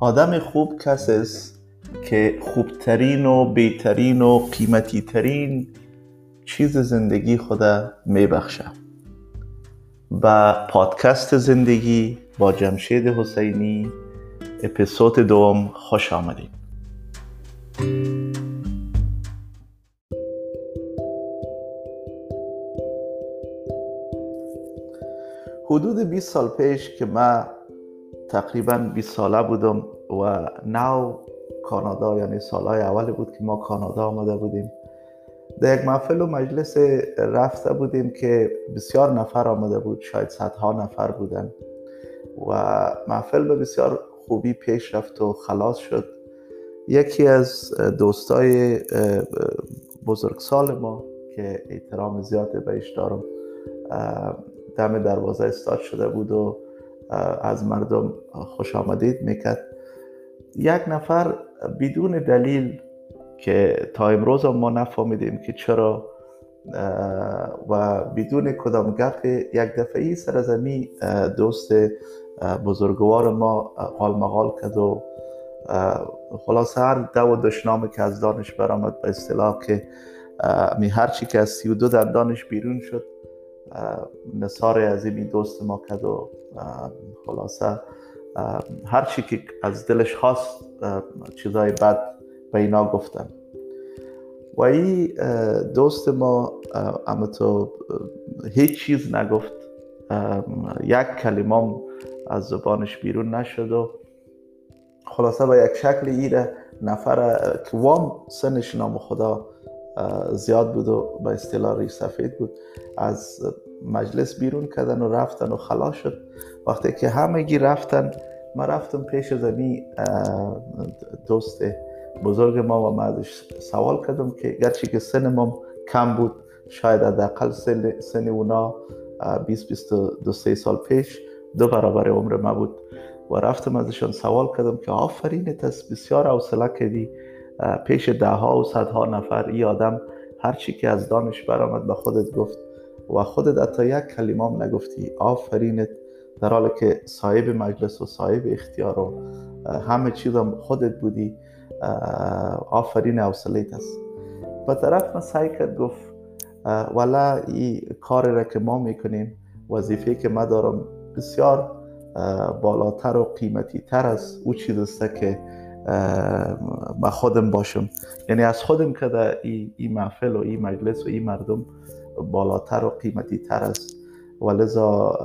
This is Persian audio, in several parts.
آدم خوب کسی است که خوبترین و بهترین و قیمتی ترین چیز زندگی خود میبخشه. و پادکست زندگی با جمشید حسینی اپیزود دوم خوش آمدید حدود 20 سال پیش که من تقریبا 20 ساله بودم و نو کانادا یعنی سالهای اول بود که ما کانادا آمده بودیم. در یک محفل و مجلس رفته بودیم که بسیار نفر آمده بود شاید صدها نفر بودن. و محفل به بسیار خوبی پیش رفت و خلاص شد. یکی از دوستای بزرگسال ما که احترام زیاد بهش دارم دم دروازه استاد شده بود و از مردم خوش آمدید. می‌کرد یک نفر بدون دلیل که تا امروز ما نفهمیدیم که چرا و بدون کدام گپ یک دفعی سرزمی دوست بزرگوار ما قال مقال کرد و خلاص هر دو دشنامه که از دانش برآمد به اصطلاح که می هرچی که از سی و دو دندانش بیرون شد نصار عظیمی دوست ما کرد و خلاصه هر چی که از دلش خواست چیزای بد به اینا گفتن. و این دوست ما اما تو هیچ چیز نگفت. یک کلمه از زبانش بیرون نشد و خلاصه با یک شکل ایره نفر که وام سنش نام خدا زیاد بود و به اصطلاح ریش سفید بود. از مجلس بیرون کردن و رفتن و خلاص شد. وقتی که همگی رفتن ما رفتم پیش زنی دوست بزرگ ما و ازش سوال کردم که گرچه که سن ما کم بود شاید حداقل سن, سن اونا 20 22 سال پیش دو برابر عمر ما بود. و رفتم ازشان سوال کردم که آفرینت است بسیار حوصله کردی. پیش ده ها و صدها نفر ای آدم هر چی که از دانش برآمد به خودت گفت و خودت حتی یک کلمه هم نگفتی. آفرینت. در حالی که صاحب مجلس و صاحب اختیار و همه چیز هم خودت بودی آفرین حوصلت است. به طرف من سعی کرد گفت والا این کار را که ما می‌کنیم وظیفه که ما دارم بسیار بالاتر و قیمتی تر از او چیز است که ما خودم باشم. یعنی از خودم که در این محفل و این مجلس و این مردم بالاتر و قیمتی تر است. و لذا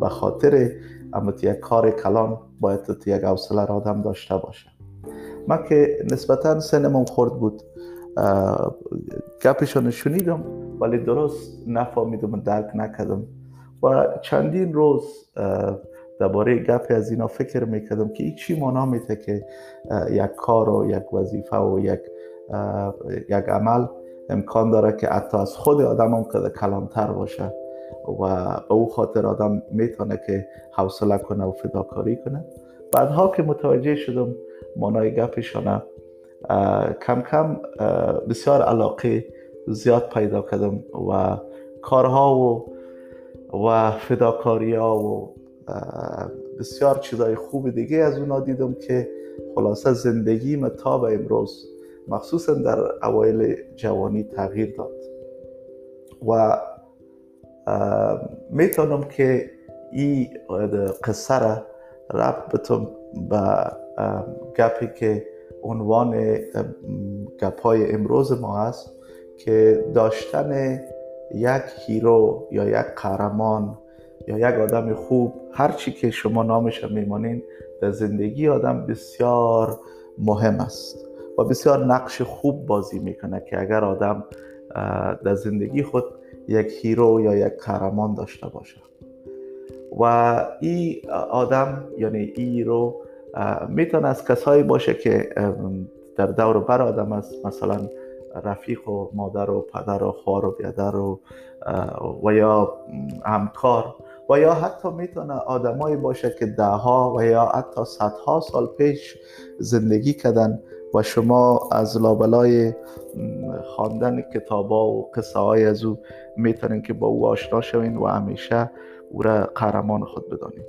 به خاطر اما یک کار کلان باید یک حوصله را آدم داشته باشه. ما که نسبتا سنمون خورد بود. گپشان شنیدم ولی درست نفهمیدم و درک نکردم. و چندین روز درباره گپ از اینا فکر می‌کردم که چی مانا میده که یک کار و یک وظیفه و یک یک عمل امکان داره که حتی از خود آدم هم کلانتر باشه و به او خاطر آدم می‌تونه که حوصله کنه و فداکاری کنه. بعدها که متوجه شدم مانای گپشانه کم کم بسیار علاقه زیاد پیدا کردم و کارها و و فداکاری ها و بسیار چیزای خوب دیگه از اونا دیدم که خلاصه زندگی تا به امروز مخصوصا در اوایل جوانی تغییر داد. و می‌تونم که این قصه را رب بتم به گپی که عنوان گپای امروز ما هست که داشتن یک هیرو یا یک قهرمان یا یک آدم خوب هر چی که شما نامش میمانین در زندگی آدم بسیار مهم است و بسیار نقش خوب بازی می‌کنه که اگر آدم در زندگی خود یک hero یا یک قهرمان داشته باشه. و این آدم یعنی این hero می‌تونه از کسایی باشه که در دور بر آدم است مثلا رفیق و مادر و پدر و خوار و بیادر و و یا همکار. و یا حتی می‌تونه آدمایی باشه که دهها و یا حتی صدها سال پیش زندگی کردن و شما از لابلای خواندن کتاب و قصه های از او می‌تونین که با او آشنا شوین و همیشه او را قهرمان خود بدانید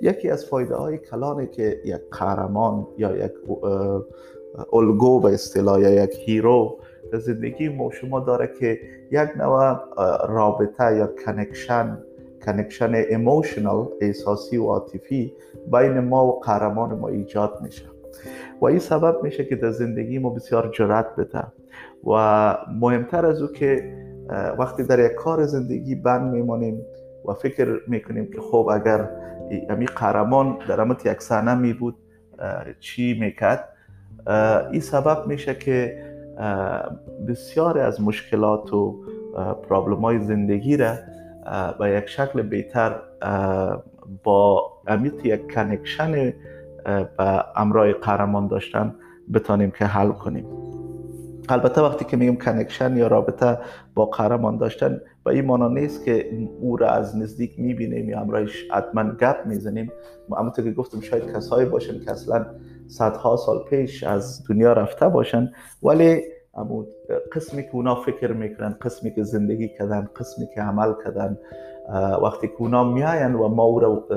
یکی از فایده های کلانه که یک قهرمان یا یک الگو به اصطلاح یا یک hero زندگی ما شما داره که یک نوع رابطه یا connection connection emotional احساسی و عاطفی بین ما و قهرمان ما ایجاد میشه. و این سبب میشه که در زندگی ما بسیار جرأت بده و مهمتر از او که وقتی در یک کار زندگی بند میمانیم و فکر می‌کنیم که خب اگر امی قهرمان در امت یک صحنه می بود چی می‌کرد؟ این سبب میشه که بسیار از مشکلات و پرابلم های زندگی را به یک شکل بهتر با امیت یک کنکشن به امرای قهرمان داشتن بتانیم که حل کنیم. البته وقتی که میگم کنکشن یا رابطه با قهرمان داشتن به این مانا نیست که او را از نزدیک می‌بینیم یا همراهش حتما گپ می‌زنیم. اما که گفتم شاید کسایی باشن که اصلا صدها سال پیش از دنیا رفته باشن ولی اما قسمی که اونا فکر می‌کنن قسمی که زندگی کردن قسمی که عمل کردن وقتی که اونا میاین و ما او را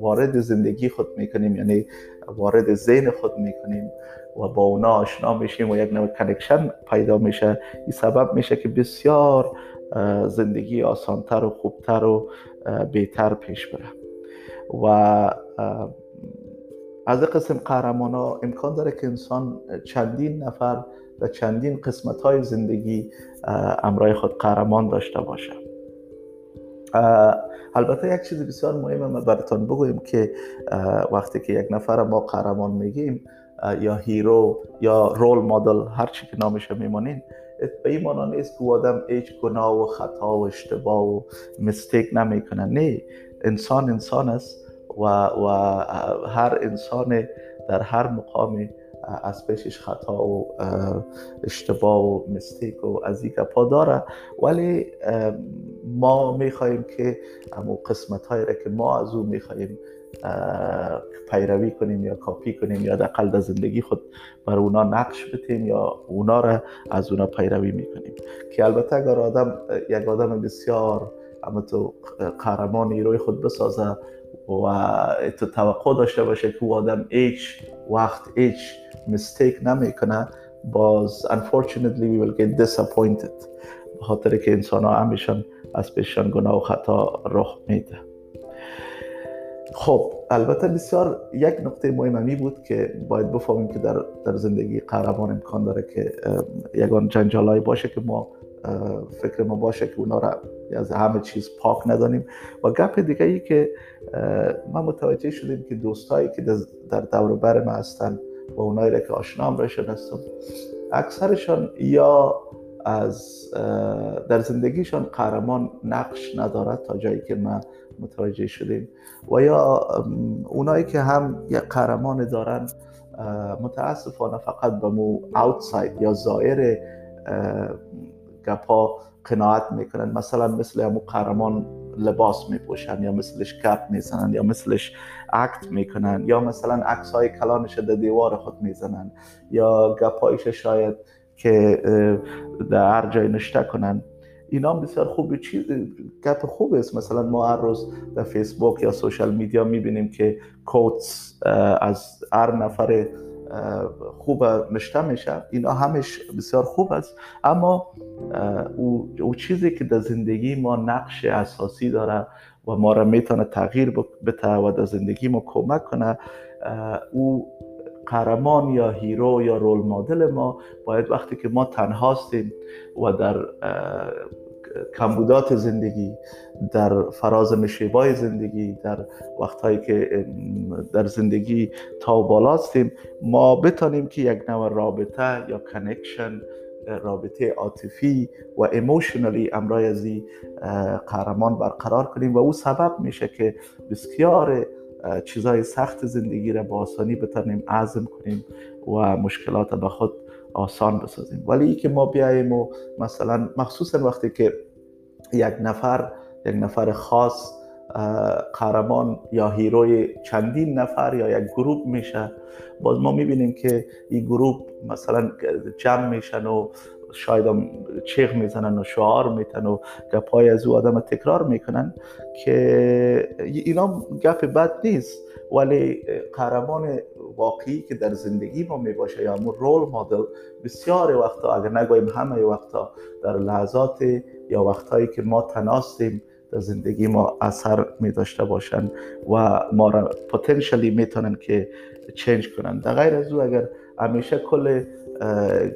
وارد زندگی خود می‌کنیم یعنی وارد ذهن خود می‌کنیم و با اونا آشنا میشیم و یک نوع کنکشن پیدا میشه. این سبب میشه که بسیار زندگی آسانتر و خوبتر و بهتر پیش بره. و از قسم قهرمان ها امکان داره که انسان چندین نفر و چندین قسمت های زندگی امرای خود قهرمان داشته باشه. البته یک چیز بسیار مهمه ما براتون بگویم که وقتی که یک نفر ما قهرمان میگیم یا هیرو یا رول مدل هر چی که نامش میمانین به این مانا نیست که آدم هیچ گناه و خطا و اشتباه و مستیک نمی‌کنه. نه انسان انسان است و, و هر انسان در هر مقامی از پیشش خطا و اشتباه و مستیک و از این گپا داره. ولی ما می‌خواهیم که امو قسمت هایی را که ما از او می‌خواهیم پیروی کنیم یا کاپی کنیم یا دقل در زندگی خود بر اونا نقش بتیم یا اونا را از اونا پیروی می‌کنیم. که البته اگر آدم یک آدم بسیار اما تو قهرمان روی خود بسازه و تو توقع داشته باشه که آدم هیچ وقت هیچ مستیک نمی‌کنه باز unfortunately we will get disappointed. به خاطر که انسان ها همیشان از پیششان گناه و خطا رخ میده. خب البته بسیار یک نقطه مهمی بود که باید بفهمیم که در, در زندگی قهرمان امکان داره که یگان جنجالایی باشه که ما فکر ما باشه که اونا را از همه چیز پاک ندانیم. و گپ دیگه ای که ما متوجه شدیم که دوستایی که در دور بر ما هستن و اونایی را که آشنا هم هستم اکثرشان یا از در زندگیشان قهرمان نقش ندارد تا جایی که ما متوجه شدیم. و یا اونایی که هم یک قهرمان دارن متاسفانه فقط به مو اوتساید یا گپا قناعت می‌کنن. مثلا مثل همو قهرمان لباس میپوشن یا مثلش کپ می‌زنن یا مثلش اکت می‌کنن یا مثلا عکس های کلانش در دیوار خود می‌زنن یا گپایش شاید که در هر جای نشته کنن. اینا بسیار خوب چیز گپ خوب است. مثلا ما هر روز در فیسبوک یا سوشال میدیا می‌بینیم که کوتس از هر نفر خوب نشته میشه. اینا همش بسیار خوب است. اما او, او چیزی که در زندگی ما نقش اساسی داره و ما را می‌تونه تغییر بده و در زندگی ما کمک کنه او قهرمان یا هیرو یا رول مدل ما باید وقتی که ما تنها هستیم و در کمبودات زندگی در فراز مشیبای زندگی در وقتهایی که در زندگی تا بالا هستیم ما بتانیم که یک نوع رابطه یا کنکشن رابطه عاطفی و ایموشنالی امرای ازی قهرمان برقرار کنیم و او سبب میشه که بسیار چیزهای سخت زندگی را با آسانی بتانیم عزم کنیم و مشکلات به خود آسان بسازیم. ولی که ما بیاییم و مثلا مخصوصا وقتی که یک نفر یک نفر خاص قهرمان یا هیروی چندین نفر یا یک گروپ میشه. باز ما می‌بینیم که این گروپ مثلا جمع میشن و شاید هم چیغ می‌زنن و شعار میتن و گپای از او آدم تکرار می‌کنن که اینا گپ بد نیست. ولی قهرمان واقعی که در زندگی ما می‌باشه یا رول مدل بسیار وقتا اگر نگویم همه وقتا در لحظات یا وقتهایی که ما تناستیم در زندگی ما اثر می داشته باشن و ما را پوتنشلی می‌تونن که چنج کنن. در غیر از او اگر همیشه کل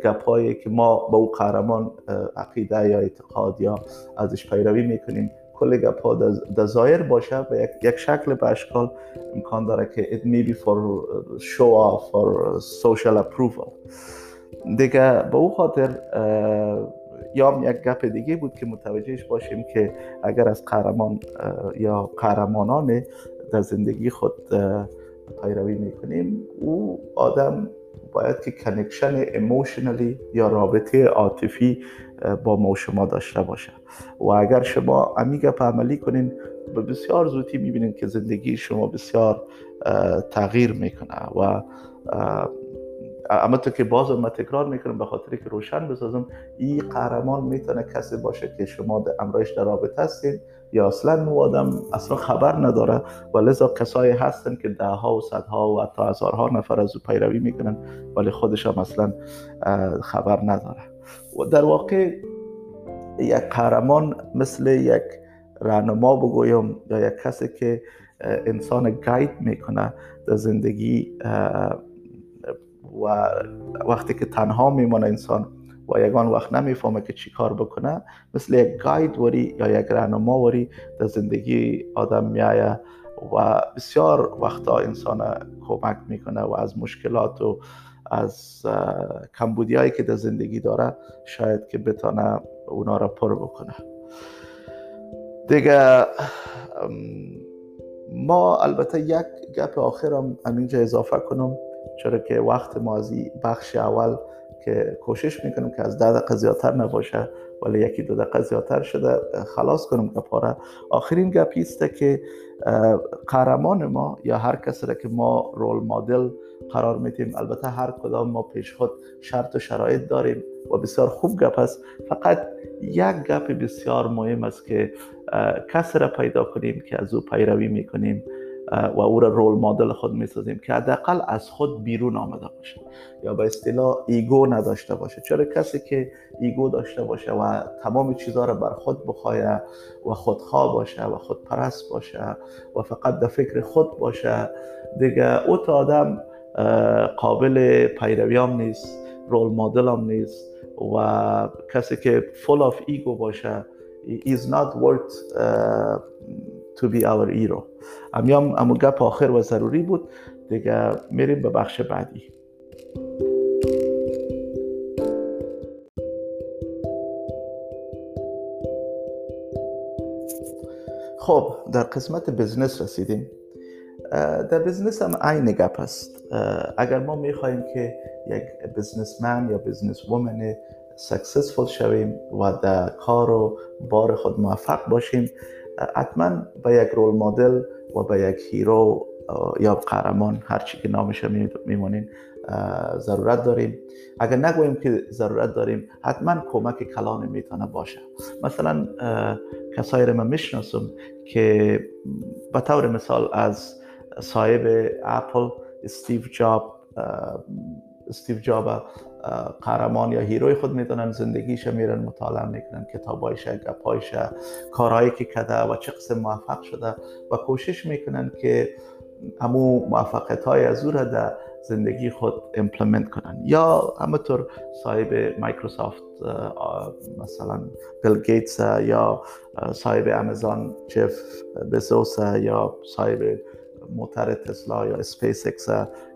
گپایی که ما با او قهرمان عقیده یا اعتقاد یا ازش پیروی می‌کنیم کل گپا در ظاهر باشه به یک, یک شکل به اشکال امکان داره که it may be for show off or social approval. دیگه به او خاطر یا یک گپ دیگه بود که متوجهش باشیم که اگر از قهرمان یا قهرمانان در زندگی خود پیروی می‌کنیم او آدم باید که کنکشن ایموشنالی یا رابطه عاطفی با ما شما داشته باشه. و اگر شما امیگا عملی کنین به بسیار زودی می‌بینین که زندگی شما بسیار تغییر می‌کنه و تو که باز ما تکرار می‌کنم به خاطر که روشن بسازم این قهرمان می‌تونه کسی باشه که شما امرایش در رابطه هستین یا اصلا نو آدم اصلا خبر نداره و لذا کسایی هستن که ده ها و صدها و حتی هزارها نفر از او پیروی می‌کنن ولی خودش هم اصلا خبر نداره. و در واقع یک قهرمان مثل یک رهنما بگویم یا یک کسی که انسان گاید می‌کنه در زندگی و وقتی که تنها میمونه انسان و یگان وقت نمی‌فهمه که چی کار بکنه مثل یک گاید وری یا یک رهنما وری در زندگی آدم میایه و بسیار وقتا انسان کمک می‌کنه و از مشکلات و از کمبودی هایی که در زندگی داره شاید که بتانه اونا را پر بکنه. دیگه ما البته یک گپ آخرم همینجا اضافه کنم. چرا که وقت مازی بخش اول که کوشش می‌کنم که از ده دقیقه زیادتر نباشه ولی یکی دو دقیقه زیادتر شده خلاص کنم گپاره آخرین گپی است که قهرمان ما یا هر کسی را که ما رول مدل قرار میتیم البته هر کدام ما پیش خود شرط و شرایط داریم و بسیار خوب گپ است. فقط یک گپ بسیار مهم است که کسی را پیدا کنیم که از او پیروی می‌کنیم. و او را role model خود می‌سازیم که حداقل از خود بیرون آمده باشه. یا به اصطلاح ego نداشته باشه. چرا کسی که ego داشته باشه و تمام چیزها را بر خود بخواه و خودخواه باشه و خودپرست باشه و فقط در فکر خود باشه دیگه او تا آدم قابل پیروی هم نیست role model هم نیست و کسی که full of ego باشه is not worth to be our hero. امیام امو گپ آخر و ضروری بود. دیگه میریم به بخش بعدی. خب در قسمت business رسیدیم. در business هم عین گپ است. اگر ما می‌خواهیم که یک businessman یا businesswoman successful شویم و در کار و بار خود موفق باشیم حتما به یک role model و به یک hero یا قهرمان هر چی که نامش میمونین ضرورت داریم. اگر نگوییم که ضرورت داریم حتما کمک کلان می‌تونه باشه. مثلا کسایی رو من می‌شناسم که به طور مثال از صاحب اپل استیو جاب استیو جاب قهرمان یا hero ی خود می‌دونن زندگیش میرن مطالعه می‌کنن کتابایش گپایش کارهایی که کده و چه قسم موفق شده و کوشش می‌کنن که همو موفقیت های از او را در زندگی خود implement کنن. یا همطور صاحب مایکروسافت مثلا بیل گیتس یا صاحب امازون جف بزوس یا صاحب موتر تسلا یا سپیس اکس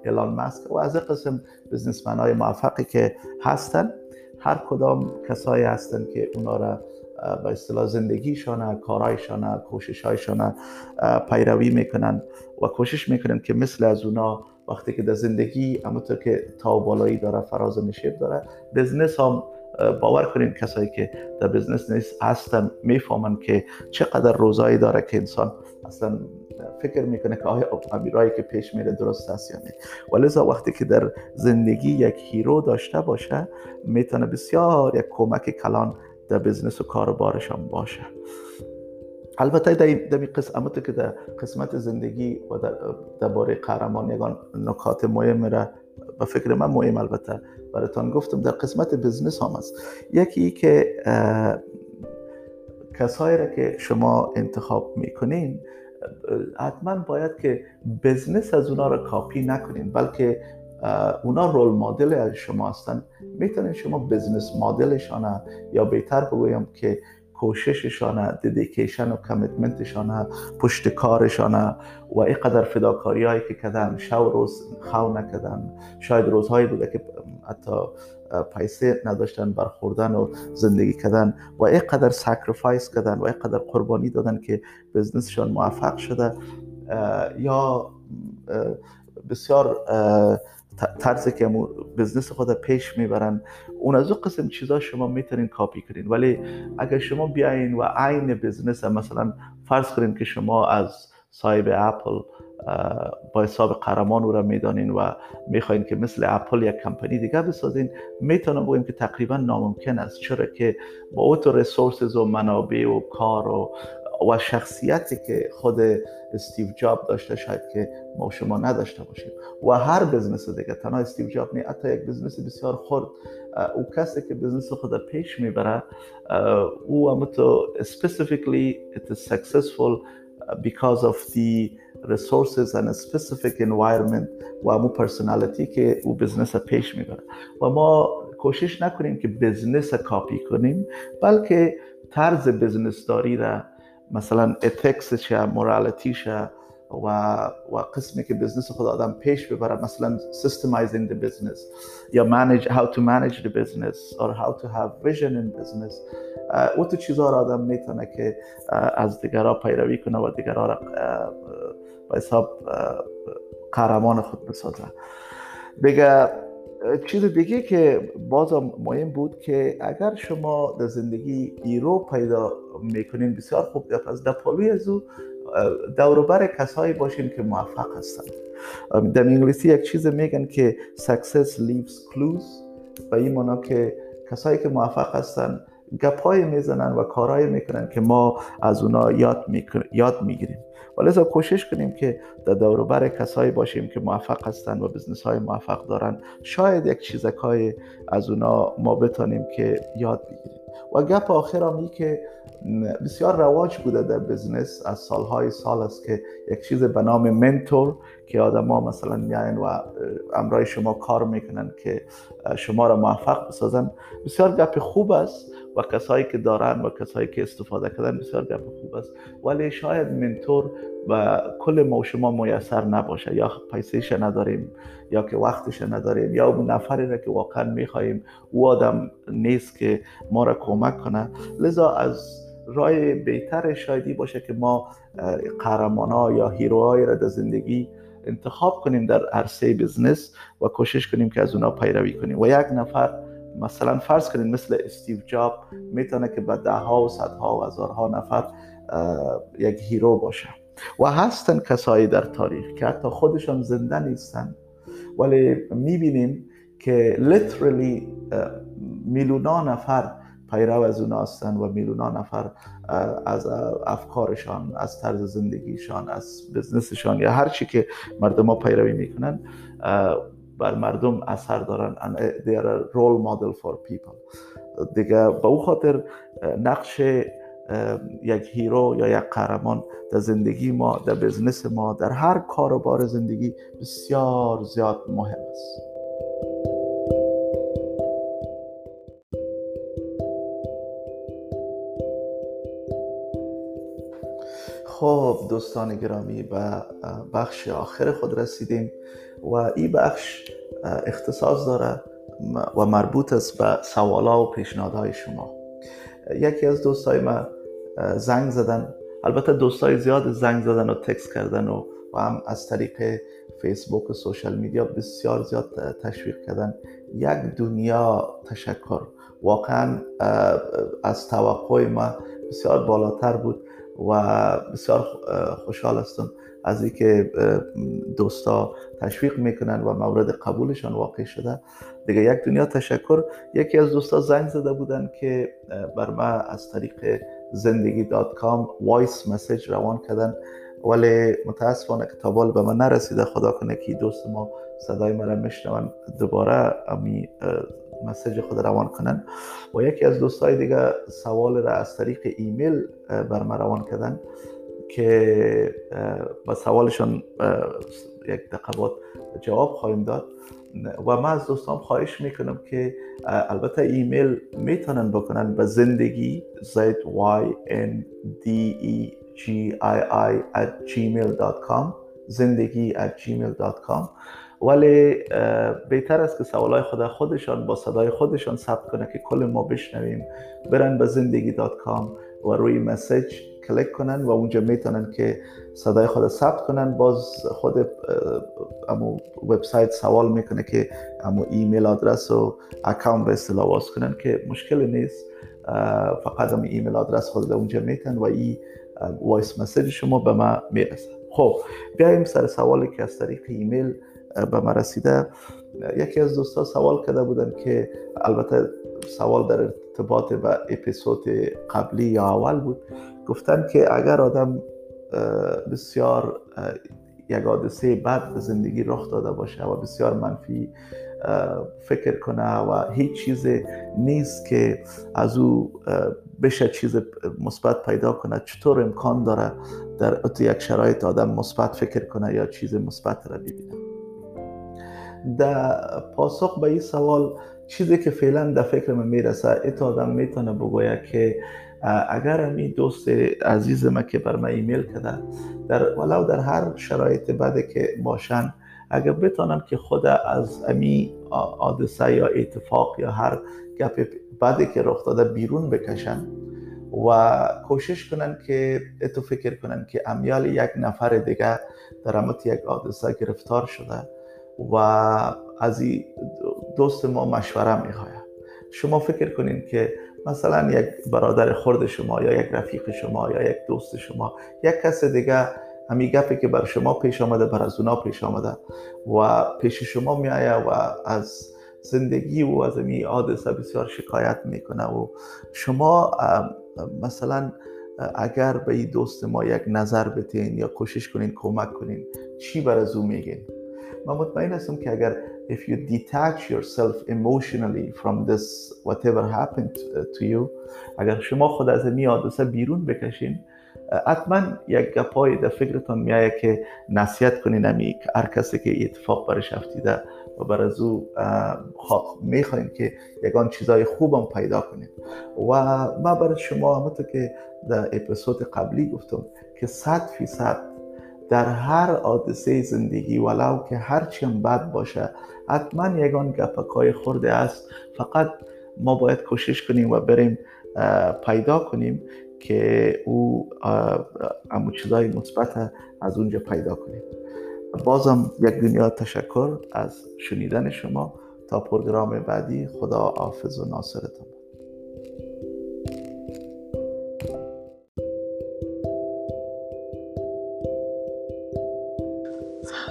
ایلان ماسک. و از قسم businessman های موفقی که هستن هر کدام کسایی هستن که اونا را به اصطلاح زندگیشان کارهایشان کوششهایشان پیروی می‌کنن. و کوشش می‌کنن که مثل از اونا وقتی که در زندگی همونطور که تا بالایی داره فراز و نشیب داره بزنس هم باور کنین کسایی که در بزنس نیست هستن می‌فهمن که چقدر روزایی داره که انسان اصلا فکر می‌کنه که آیا امیرایی که پیش میره درست است یا نه. ولی وقتی که در زندگی یک هیرو داشته باشه می‌تونه بسیار یک کمک کلان در بزنس و کاروبارشان باشه. البته در این قسمت که در قسمت زندگی و در باره قهرمان یگان نکات مهم را به فکر من مهم البته براتان گفتم در قسمت بزنس هم است یکی که کسایی را که شما انتخاب می‌کنین حتما باید که بزنس از اونا را کاپی نکنین بلکه اونا رول مدل از شما هستن. می‌تونین شما بزنس مدلشان یا بهتر بگویم که کوشششان ددیکیشن و کمیتمنتشان پشت کارشان و اینقدر فداکاری هایی که کردن شو روز خو نکردن شاید روزهایی بوده که حتی پیسه نداشتن برخوردن و زندگی کردن و اینقدر sacrifice کردن و اینقدر قربانی دادن که business شان موفق شده. یا بسیار طرزی که business خود پیش می‌برن. اون از اون قسم چیزا شما می‌تونین کاپی کنین. ولی اگر شما بیاین و عین business مثلا فرض کنین که شما از صاحب اپل با حساب قهرمان او را می‌دانین و می‌خواین که مثل اپل یک کمپانی دیگه بسازین می‌تونم بگویم که تقریبا ناممکن است. چرا که با اوتو resources و منابع و کار و و شخصیتی که خود استیو جاب داشته شاید که ما شما نداشته باشیم. و هر business دیگه تنها استیو جاب نه حتی یک business بسیار خرد. او کسی که business خود پیش می‌بره او هم تو specifically it is successful because of the resources and a specific environment و امو پرسنالیتی که او بزنس پیش می‌بره. و ما کوشش نکنیم که بزنس کاپی کنیم بلکه طرز بزنس داری را مثلا اتکسش مورالیتیش و و قسمی که بزنس خود آدم پیش ببره مثلا systemizing the business یا manage how to manage the business or how to have vision in business. او تو چیزها را آدم می‌تونه که از دیگرها پیروی کنه و دیگرها را به حساب قهرمان خود بسازه. دیگه چیز دیگه که باز مهم بود که اگر شما در زندگی ایرو پیدا می‌کنین بسیار خوب. پس در پالوی از دوروبر کسایی باشین که موفق هستن در انگلیسی یک چیز میگن که success leaves clues. و این مانا که کسایی که موفق هستن گپای می‌زنن و کارهایی می‌کنن که ما از اونا یاد, یاد می‌گیریم. و کوشش کنیم که در دور کسایی باشیم که موفق هستن و بزنس های موفق دارن شاید یک چیزکای از اونا ما بتانیم که یاد بگیریم. و گپ آخر هم که بسیار رواج بوده در بزنس از سالهای سال است که یک چیز به نام منتور که آدم ها مثلا میاین و امرای شما کار می‌کنن که شما را موفق بسازن بسیار گپ خوب است و کسایی که دارن و کسایی که استفاده کردن بسیار گپ خوب است. ولی شاید منتور و کل ما شما میسر نباشه. یا پیسهش نداریم یا که وقتش نداریم یا اون نفری را که واقعا می‌خواهیم او آدم نیست که ما را کمک کنه. لذا از رای بهتر شایدی باشه که ما قهرمان ها یا hero های را در زندگی انتخاب کنیم در عرصه business و کوشش کنیم که از اونا پیروی کنیم. و یک نفر مثلا فرض کنیم مثل استیو جاب می‌تونه که به ده ها و صدها و هزارها نفر یک hero باشه. و هستن کسایی در تاریخ که حتی خودشان زنده نیستن. ولی می‌بینیم که لیترلی میلیونا نفر پیرو از اونا هستن و میلیونا نفر از افکارشان از طرز زندگیشان از بزنسشان یا هر چی که مردم ها پیروی می‌کنن بر مردم اثر دارن. And they are a role model for people. دیگه به او خاطر نقش یک هیرو یا یک قهرمان در زندگی ما در بزنس ما در هر کار و بار زندگی بسیار زیاد مهم است. خب دوستان گرامی به بخش آخر خود رسیدیم و این بخش اختصاص داره و مربوط است به سوالا و پیشنهادهای شما. یکی از دوستای ما زنگ زدن. البته دوستای زیاد زنگ زدن و تکس کردن و و هم از طریق فیسبوک و سوشل میدیا بسیار زیاد تشویق کردن. یک دنیا تشکر. واقعا از توقع ما بسیار بالاتر بود. و بسیار خوشحال هستم از اینکه دوستا تشویق می‌کنن و مورد قبولشان واقع شده. دیگه یک دنیا تشکر. یکی از دوستا زنگ زده بودن که بر ما از طریق زندگی dot com voice message روان کردن. ولی متاسفانه که تابال به من نرسیده. خدا کنه که دوست ما صدای مرا میشنون. دوباره امی message خود روان کنن. و یکی از دوستای دیگه سوال را از طریق ایمیل بر ما روان کردن که با سوالشان یک دقیقات جواب خواهیم داد. و من از دوستان خواهش می‌کنم که البته ایمیل می‌تونن بکنن به زندگی z y n d e g i i at gmail.com زندگی at gmail.com ولی بهتر است که سوالای خود خودشان با صدای خودشان ثبت کنه که کل ما بشنویم. برن به زندگی dot com و روی message کلیک کنن و اونجا می‌تونن که صدای خود ثبت کنن. باز خود امو وبسایت سوال می‌کنه که امو email address و account به اصطلاح واس کنن که مشکل نیست. فقط امو email address خود اونجا میتن و این voice message شما به ما می‌رسه. خب بیایم سر سوالی که از طریق ایمیل به ما رسیده. یکی از دوستا سوال کرده بودن که البته سوال در ارتباط به اپیزود قبلی یا اول بود. گفتن که اگر آدم بسیار یک حادثه بد زندگی رخ داده باشه و بسیار منفی فکر کنه و هیچ چیز نیست که از او بشه چیز مثبت پیدا کنه چطور امکان داره در یک شرایط آدم مثبت فکر کنه یا چیز مثبت را ببینه؟ در پاسخ به این سوال چیزی که فعلا در فکر من می‌رسه. ات آدم می‌تونه بگوید که اگر امی دوست عزیز ما که بر من ایمیل کرده در ولو در هر شرایط بده که باشن اگر بتانن که خود از امی حادثه یا اتفاق یا هر گپ بده که رخ داده بیرون بکشن و کوشش کنن که اتو فکر کنن که امیال یک نفر دیگه در یک حادثه گرفتار شده. و از دوست ما مشوره می‌خواید شما فکر کنین که مثلا یک برادر خرد شما یا یک رفیق شما یا یک دوست شما یک کس دیگه همین گپی که بر شما پیش آمده بر از اونا پیش آمده و پیش شما میایه و از زندگی و از این حادثه بسیار شکایت می‌کنه و شما مثلا اگر به این دوست ما یک نظر بتین یا کوشش کنین کمک کنین چی بر از او میگین؟ من مطمئن هستم که اگر if you detach yourself emotionally from this whatever happened to you اگر شما خود از این حادثه بیرون بکشین حتما یک گپای در فکرتان میایه که نصیحت کنین. امی هر کسی که اتفاق برش افتیده و بر از او می‌خواین که یگان چیزای خوبم پیدا کنیم و ما برای شما همونطور که در اپیزود قبلی گفتم که صد فیصد در هر حادثه زندگی ولو که هرچی هم بد باشه حتما یگان گپکای خورده است. فقط ما باید کوشش کنیم و بریم پیدا کنیم که او امو چیزای مثبت از اونجا پیدا کنیم. بازم یک دنیا تشکر از شنیدن شما. تا پروگرام بعدی خدا حافظ و ناصرتان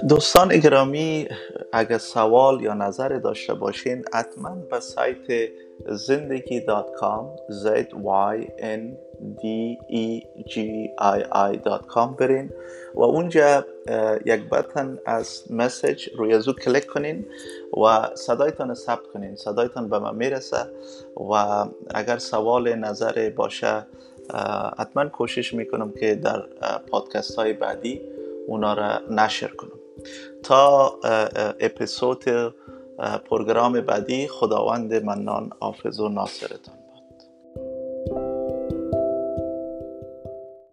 دوستان گرامی اگر سوال یا نظر داشته باشین حتما به سایت زندگی dot com z y n d e g i i dot com برین و اونجا یک button از message روی زو کلیک کنین و صدایتان ثبت کنین. صدایتان به من می‌رسه و اگر سوال نظر باشه حتما کوشش می‌کنم که در پادکست های بعدی اونا را نشر کنم. تا اپیزود پروگرام بعدی خداوند منان حافظ و ناصرتان.